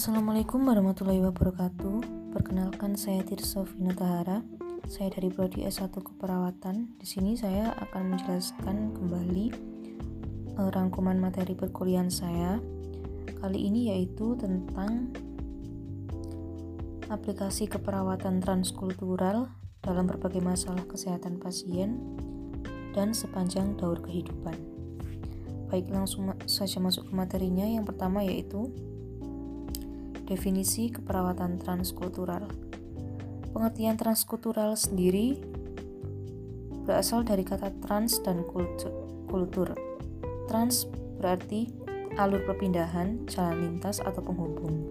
Assalamualaikum warahmatullahi wabarakatuh. Perkenalkan saya Tirso Vina Tahara. Saya dari prodi S1 Keperawatan. Di sini saya akan menjelaskan kembali uh, rangkuman materi perkuliahan saya. Kali ini yaitu tentang aplikasi keperawatan transkultural dalam berbagai masalah kesehatan pasien dan sepanjang daur kehidupan. Baik, langsung saja masuk ke materinya. Yang pertama yaitu Definisi keperawatan transkultural. Pengertian transkultural sendiri berasal dari kata trans dan kultur. Trans berarti alur perpindahan, jalan lintas atau penghubung.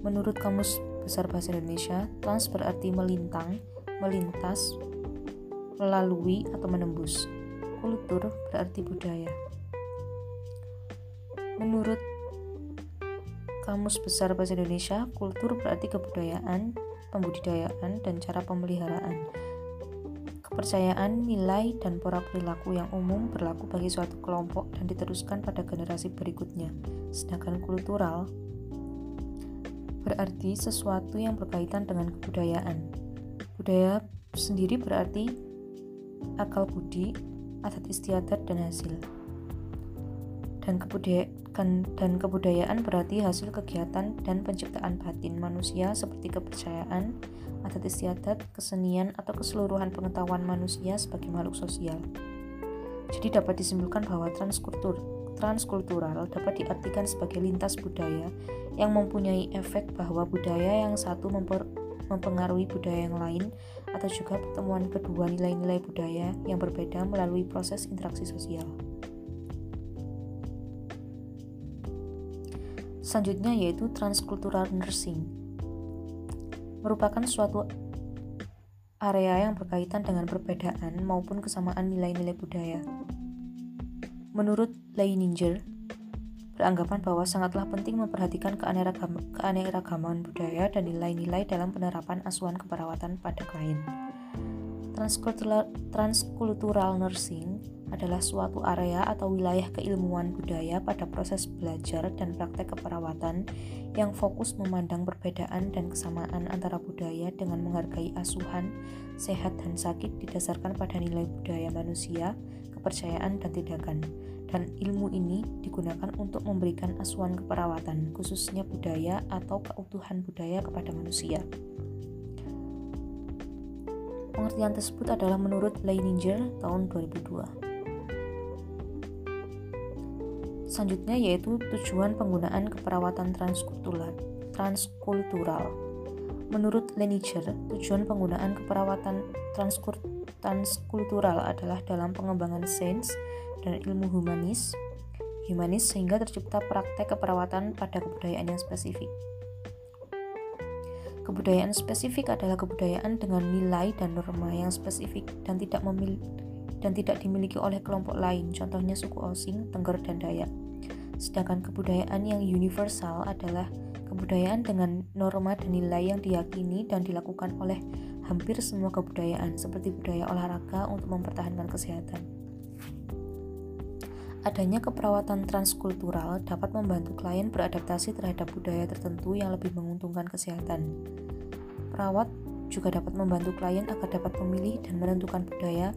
Menurut Kamus Besar Bahasa Indonesia, trans berarti melintang, melintas, melalui atau menembus. Kultur berarti budaya. Menurut Kamus Besar Bahasa Indonesia, kultur berarti kebudayaan, pembudidayaan, dan cara pemeliharaan. Kepercayaan, nilai, dan pola perilaku yang umum berlaku bagi suatu kelompok dan diteruskan pada generasi berikutnya. Sedangkan kultural berarti sesuatu yang berkaitan dengan kebudayaan. Budaya sendiri berarti akal budi, adat istiadat, dan hasil. Dan kebudayaan dan kebudayaan berarti hasil kegiatan dan penciptaan batin manusia seperti kepercayaan, adat istiadat, kesenian, atau keseluruhan pengetahuan manusia sebagai makhluk sosial. Jadi dapat disimpulkan bahwa transkultur, transkultural dapat diartikan sebagai lintas budaya yang mempunyai efek bahwa budaya yang satu memper, mempengaruhi budaya yang lain atau juga pertemuan kedua nilai-nilai budaya yang berbeda melalui proses interaksi sosial. Selanjutnya yaitu transkultural nursing. Merupakan suatu area yang berkaitan dengan perbedaan maupun kesamaan nilai-nilai budaya. Menurut Leininger, beranggapan bahwa sangatlah penting memperhatikan keanekaragaman budaya dan nilai-nilai dalam penerapan asuhan keperawatan pada klien. Transkultural, transkultural nursing adalah suatu area atau wilayah keilmuan budaya pada proses belajar dan praktek keperawatan yang fokus memandang perbedaan dan kesamaan antara budaya dengan menghargai asuhan, sehat dan sakit didasarkan pada nilai budaya manusia, kepercayaan dan tindakan. Dan ilmu ini digunakan untuk memberikan asuhan keperawatan, khususnya budaya atau keutuhan budaya kepada manusia. Pengertian tersebut adalah menurut Leininger tahun 2002. Selanjutnya yaitu tujuan penggunaan keperawatan transkultural. transkultural. Menurut Leniger, tujuan penggunaan keperawatan transkultural adalah dalam pengembangan sains dan ilmu humanis, humanis sehingga tercipta praktek keperawatan pada kebudayaan yang spesifik. Kebudayaan spesifik adalah kebudayaan dengan nilai dan norma yang spesifik dan tidak memiliki dan tidak dimiliki oleh kelompok lain, contohnya suku Osing, Tengger, dan Dayak. Sedangkan kebudayaan yang universal adalah kebudayaan dengan norma dan nilai yang diyakini dan dilakukan oleh hampir semua kebudayaan, seperti budaya olahraga untuk mempertahankan kesehatan. Adanya keperawatan transkultural dapat membantu klien beradaptasi terhadap budaya tertentu yang lebih menguntungkan kesehatan. Perawat juga dapat membantu klien agar dapat memilih dan menentukan budaya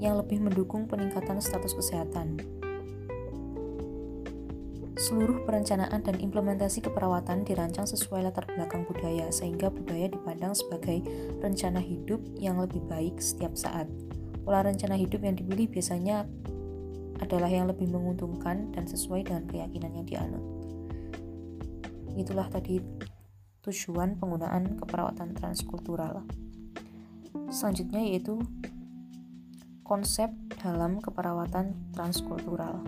yang lebih mendukung peningkatan status kesehatan. Seluruh perencanaan dan implementasi keperawatan dirancang sesuai latar belakang budaya, sehingga budaya dipandang sebagai rencana hidup yang lebih baik setiap saat. Pola rencana hidup yang dipilih biasanya adalah yang lebih menguntungkan dan sesuai dengan keyakinan yang dianut. Itulah tadi tujuan penggunaan keperawatan transkultural. Selanjutnya yaitu konsep dalam keperawatan transkultural.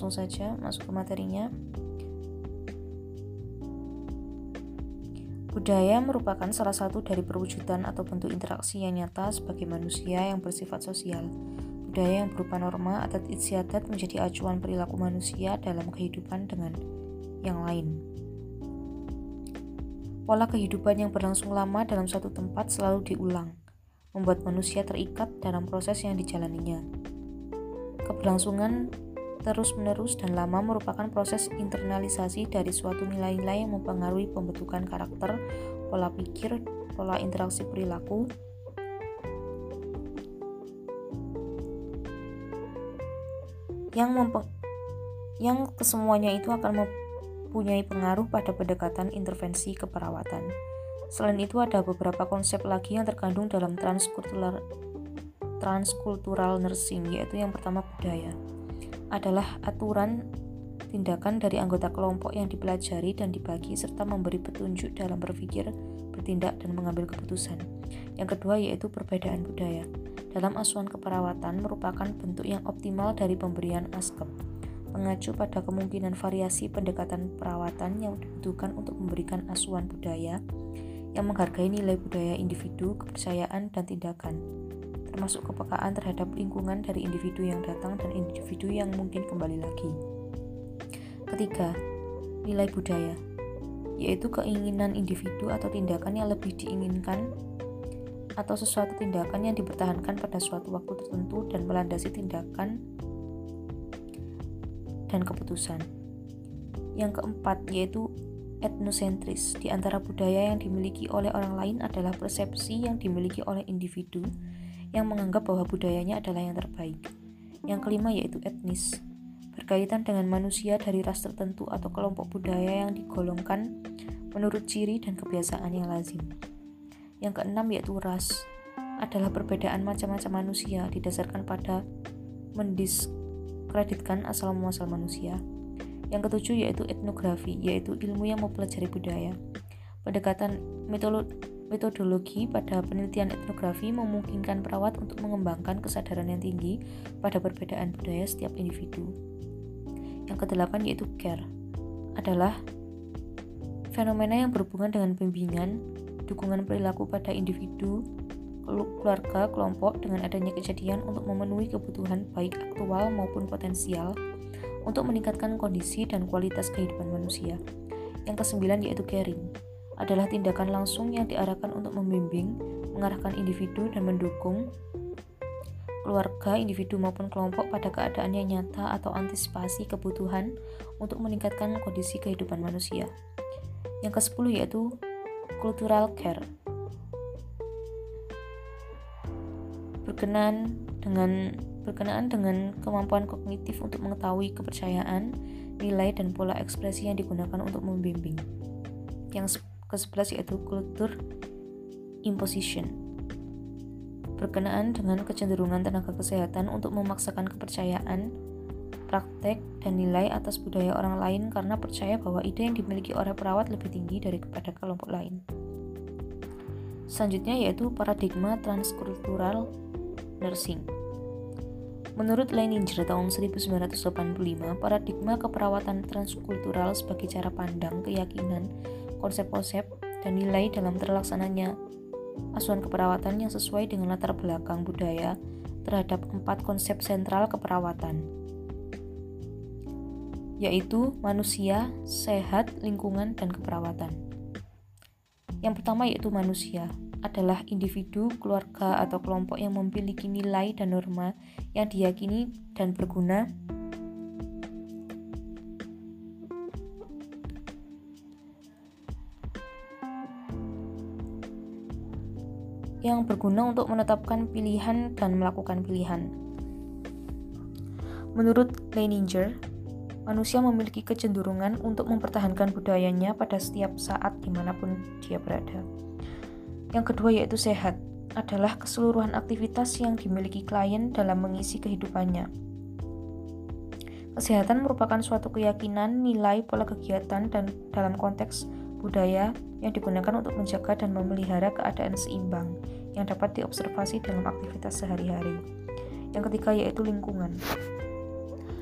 Langsung saja masuk ke materinya. Budaya merupakan salah satu dari perwujudan atau bentuk interaksi yang nyata sebagai manusia yang bersifat sosial. Budaya yang berupa norma adat istiadat menjadi acuan perilaku manusia dalam kehidupan dengan yang lain. Pola kehidupan yang berlangsung lama dalam suatu tempat selalu diulang. membuat manusia terikat dalam proses yang dijalaninya. Keberlangsungan terus-menerus dan lama merupakan proses internalisasi dari suatu nilai-nilai yang mempengaruhi pembentukan karakter, pola pikir, pola interaksi perilaku, yang yang kesemuanya itu akan mempunyai pengaruh pada pendekatan intervensi keperawatan. Selain itu ada beberapa konsep lagi yang terkandung dalam transkultural transkultural nursing yaitu yang pertama budaya adalah aturan tindakan dari anggota kelompok yang dipelajari dan dibagi serta memberi petunjuk dalam berpikir, bertindak, dan mengambil keputusan. Yang kedua yaitu perbedaan budaya. Dalam asuhan keperawatan merupakan bentuk yang optimal dari pemberian askep, mengacu pada kemungkinan variasi pendekatan perawatan yang dibutuhkan untuk memberikan asuhan budaya yang menghargai nilai budaya individu, kepercayaan, dan tindakan termasuk kepekaan terhadap lingkungan dari individu yang datang dan individu yang mungkin kembali lagi. Ketiga, nilai budaya, yaitu keinginan individu atau tindakan yang lebih diinginkan atau sesuatu tindakan yang dipertahankan pada suatu waktu tertentu dan melandasi tindakan dan keputusan. Yang keempat yaitu etnosentris. Di antara budaya yang dimiliki oleh orang lain adalah persepsi yang dimiliki oleh individu yang menganggap bahwa budayanya adalah yang terbaik. Yang kelima yaitu etnis, berkaitan dengan manusia dari ras tertentu atau kelompok budaya yang digolongkan menurut ciri dan kebiasaan yang lazim. Yang keenam yaitu ras, adalah perbedaan macam-macam manusia didasarkan pada mendiskreditkan asal muasal manusia. Yang ketujuh yaitu etnografi, yaitu ilmu yang mempelajari budaya. Pendekatan metode Metodologi pada penelitian etnografi memungkinkan perawat untuk mengembangkan kesadaran yang tinggi pada perbedaan budaya setiap individu. Yang kedelapan yaitu care adalah fenomena yang berhubungan dengan bimbingan, dukungan perilaku pada individu, keluarga, kelompok dengan adanya kejadian untuk memenuhi kebutuhan baik aktual maupun potensial untuk meningkatkan kondisi dan kualitas kehidupan manusia. Yang kesembilan yaitu caring adalah tindakan langsung yang diarahkan untuk membimbing, mengarahkan individu dan mendukung keluarga, individu maupun kelompok pada keadaan yang nyata atau antisipasi kebutuhan untuk meningkatkan kondisi kehidupan manusia. Yang ke-10 yaitu cultural care. Berkenaan dengan berkenaan dengan kemampuan kognitif untuk mengetahui kepercayaan, nilai dan pola ekspresi yang digunakan untuk membimbing. Yang ke-11 yaitu kultur imposition berkenaan dengan kecenderungan tenaga kesehatan untuk memaksakan kepercayaan, praktek, dan nilai atas budaya orang lain karena percaya bahwa ide yang dimiliki oleh perawat lebih tinggi daripada kelompok lain. Selanjutnya yaitu paradigma transkultural nursing. Menurut Leininger tahun 1985, paradigma keperawatan transkultural sebagai cara pandang, keyakinan, konsep-konsep, dan nilai dalam terlaksananya asuhan keperawatan yang sesuai dengan latar belakang budaya terhadap empat konsep sentral keperawatan, yaitu manusia, sehat, lingkungan, dan keperawatan. Yang pertama yaitu manusia, adalah individu, keluarga, atau kelompok yang memiliki nilai dan norma yang diyakini dan berguna yang berguna untuk menetapkan pilihan dan melakukan pilihan. Menurut Leininger, manusia memiliki kecenderungan untuk mempertahankan budayanya pada setiap saat di mana pun dia berada. Yang kedua yaitu sehat, adalah keseluruhan aktivitas yang dimiliki klien dalam mengisi kehidupannya. Kesehatan merupakan suatu keyakinan, nilai, pola kegiatan, dan dalam konteks budaya yang digunakan untuk menjaga dan memelihara keadaan seimbang yang dapat diobservasi dalam aktivitas sehari-hari. Yang ketiga yaitu lingkungan.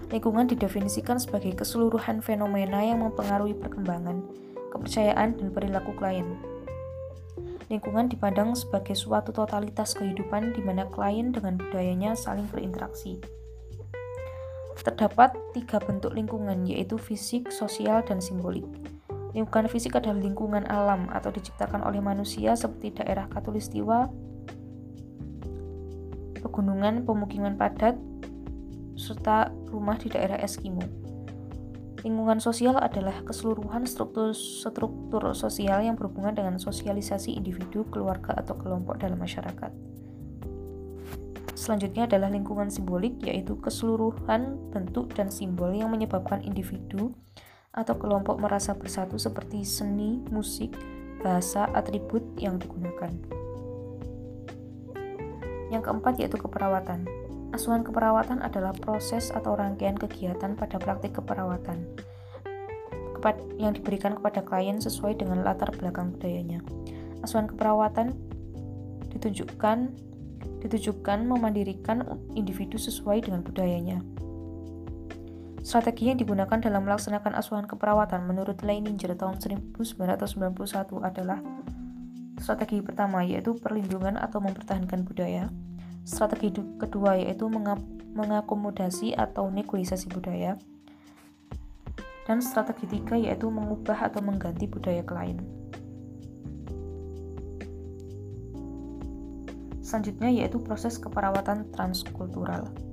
Lingkungan didefinisikan sebagai keseluruhan fenomena yang mempengaruhi perkembangan, kepercayaan, dan perilaku klien. Lingkungan dipandang sebagai suatu totalitas kehidupan di mana klien dengan budayanya saling berinteraksi. Terdapat tiga bentuk lingkungan, yaitu fisik, sosial, dan simbolik. Lingkungan fisik adalah lingkungan alam atau diciptakan oleh manusia seperti daerah katulistiwa, pegunungan, pemukiman padat, serta rumah di daerah Eskimo. Lingkungan sosial adalah keseluruhan struktur-struktur sosial yang berhubungan dengan sosialisasi individu, keluarga, atau kelompok dalam masyarakat. Selanjutnya adalah lingkungan simbolik, yaitu keseluruhan bentuk dan simbol yang menyebabkan individu atau kelompok merasa bersatu seperti seni, musik, bahasa, atribut yang digunakan. Yang keempat yaitu keperawatan. Asuhan keperawatan adalah proses atau rangkaian kegiatan pada praktik keperawatan yang diberikan kepada klien sesuai dengan latar belakang budayanya. Asuhan keperawatan ditunjukkan ditujukan memandirikan individu sesuai dengan budayanya. Strategi yang digunakan dalam melaksanakan asuhan keperawatan menurut Leininger tahun 1991 adalah strategi pertama yaitu perlindungan atau mempertahankan budaya, Strategi kedua yaitu mengakomodasi atau negosiasi budaya. Dan strategi tiga yaitu mengubah atau mengganti budaya klien. Selanjutnya yaitu proses keperawatan transkultural.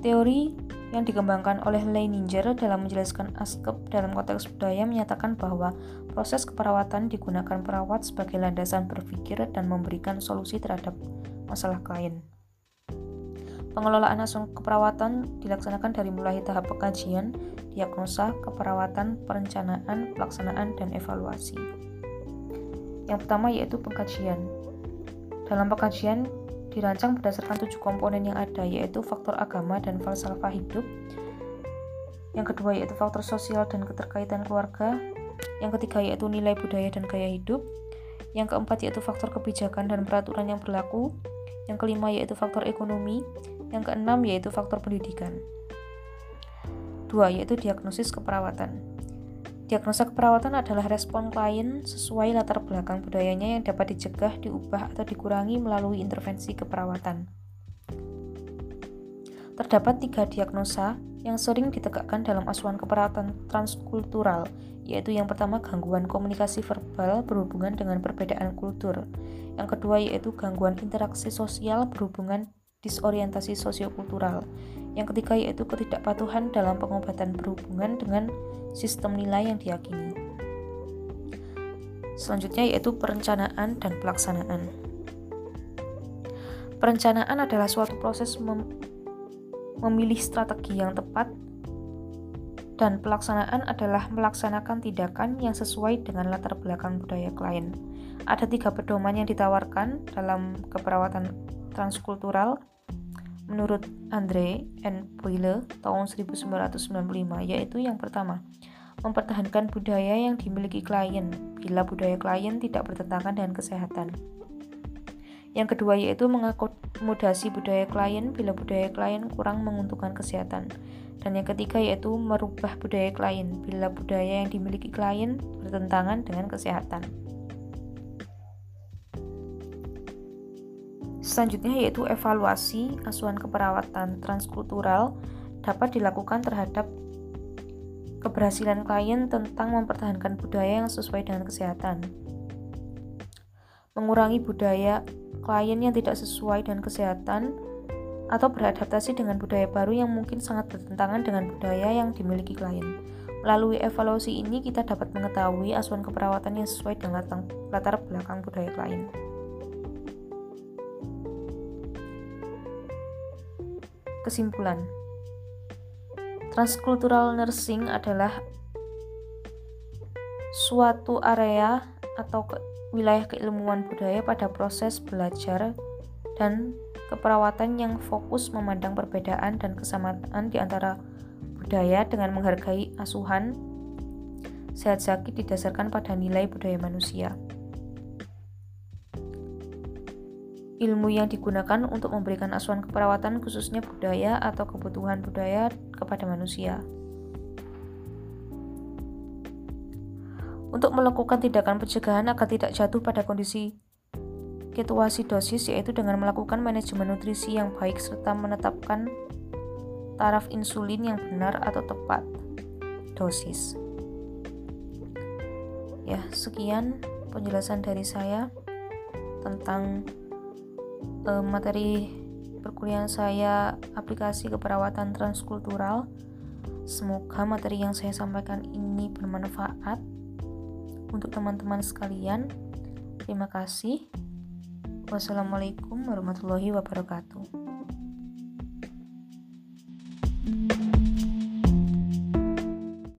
Teori yang dikembangkan oleh Leininger dalam menjelaskan askep dalam konteks budaya menyatakan bahwa proses keperawatan digunakan perawat sebagai landasan berpikir dan memberikan solusi terhadap masalah klien. Pengelolaan asuhan keperawatan dilaksanakan dari mulai tahap pengkajian, diagnosa, keperawatan, perencanaan, pelaksanaan, dan evaluasi. Yang pertama yaitu pengkajian. Dalam pengkajian dirancang berdasarkan tujuh komponen yang ada, yaitu faktor agama dan falsafah hidup. Yang kedua yaitu faktor sosial dan keterkaitan keluarga. Yang ketiga yaitu nilai budaya dan gaya hidup. Yang keempat yaitu faktor kebijakan dan peraturan yang berlaku. Yang kelima yaitu faktor ekonomi. Yang keenam yaitu faktor pendidikan. Dua yaitu diagnosis keperawatan. Diagnosa keperawatan adalah respon klien sesuai latar belakang budayanya yang dapat dicegah, diubah, atau dikurangi melalui intervensi keperawatan. Terdapat tiga diagnosa yang sering ditegakkan dalam asuhan keperawatan transkultural, yaitu yang pertama gangguan komunikasi verbal berhubungan dengan perbedaan kultur, yang kedua yaitu gangguan interaksi sosial berhubungan disorientasi sosiokultural, yang ketiga yaitu ketidakpatuhan dalam pengobatan berhubungan dengan sistem nilai yang diyakini. Selanjutnya yaitu perencanaan dan pelaksanaan. Perencanaan adalah suatu proses mem memilih strategi yang tepat dan pelaksanaan adalah melaksanakan tindakan yang sesuai dengan latar belakang budaya klien. Ada tiga pedoman yang ditawarkan dalam keperawatan transkultural menurut Andre N. Boyle tahun 1995 yaitu yang pertama mempertahankan budaya yang dimiliki klien bila budaya klien tidak bertentangan dengan kesehatan. Yang kedua yaitu mengakomodasi budaya klien bila budaya klien kurang menguntungkan kesehatan. Dan yang ketiga yaitu merubah budaya klien bila budaya yang dimiliki klien bertentangan dengan kesehatan. Selanjutnya yaitu evaluasi asuhan keperawatan transkultural dapat dilakukan terhadap keberhasilan klien tentang mempertahankan budaya yang sesuai dengan kesehatan. Mengurangi budaya klien yang tidak sesuai dengan kesehatan atau beradaptasi dengan budaya baru yang mungkin sangat bertentangan dengan budaya yang dimiliki klien. Melalui evaluasi ini kita dapat mengetahui asuhan keperawatan yang sesuai dengan latar belakang budaya klien. Kesimpulan Transkultural nursing adalah suatu area atau ke wilayah keilmuan budaya pada proses belajar dan keperawatan yang fokus memandang perbedaan dan kesamaan di antara budaya dengan menghargai asuhan sehat sakit didasarkan pada nilai budaya manusia. Ilmu yang digunakan untuk memberikan asuhan keperawatan khususnya budaya atau kebutuhan budaya kepada manusia. Untuk melakukan tindakan pencegahan agar tidak jatuh pada kondisi ketoasidosis yaitu dengan melakukan manajemen nutrisi yang baik serta menetapkan taraf insulin yang benar atau tepat dosis. Ya, sekian penjelasan dari saya tentang uh, materi perkuliahan saya aplikasi keperawatan transkultural. Semoga materi yang saya sampaikan ini bermanfaat untuk teman-teman sekalian. Terima kasih. Wassalamualaikum warahmatullahi wabarakatuh.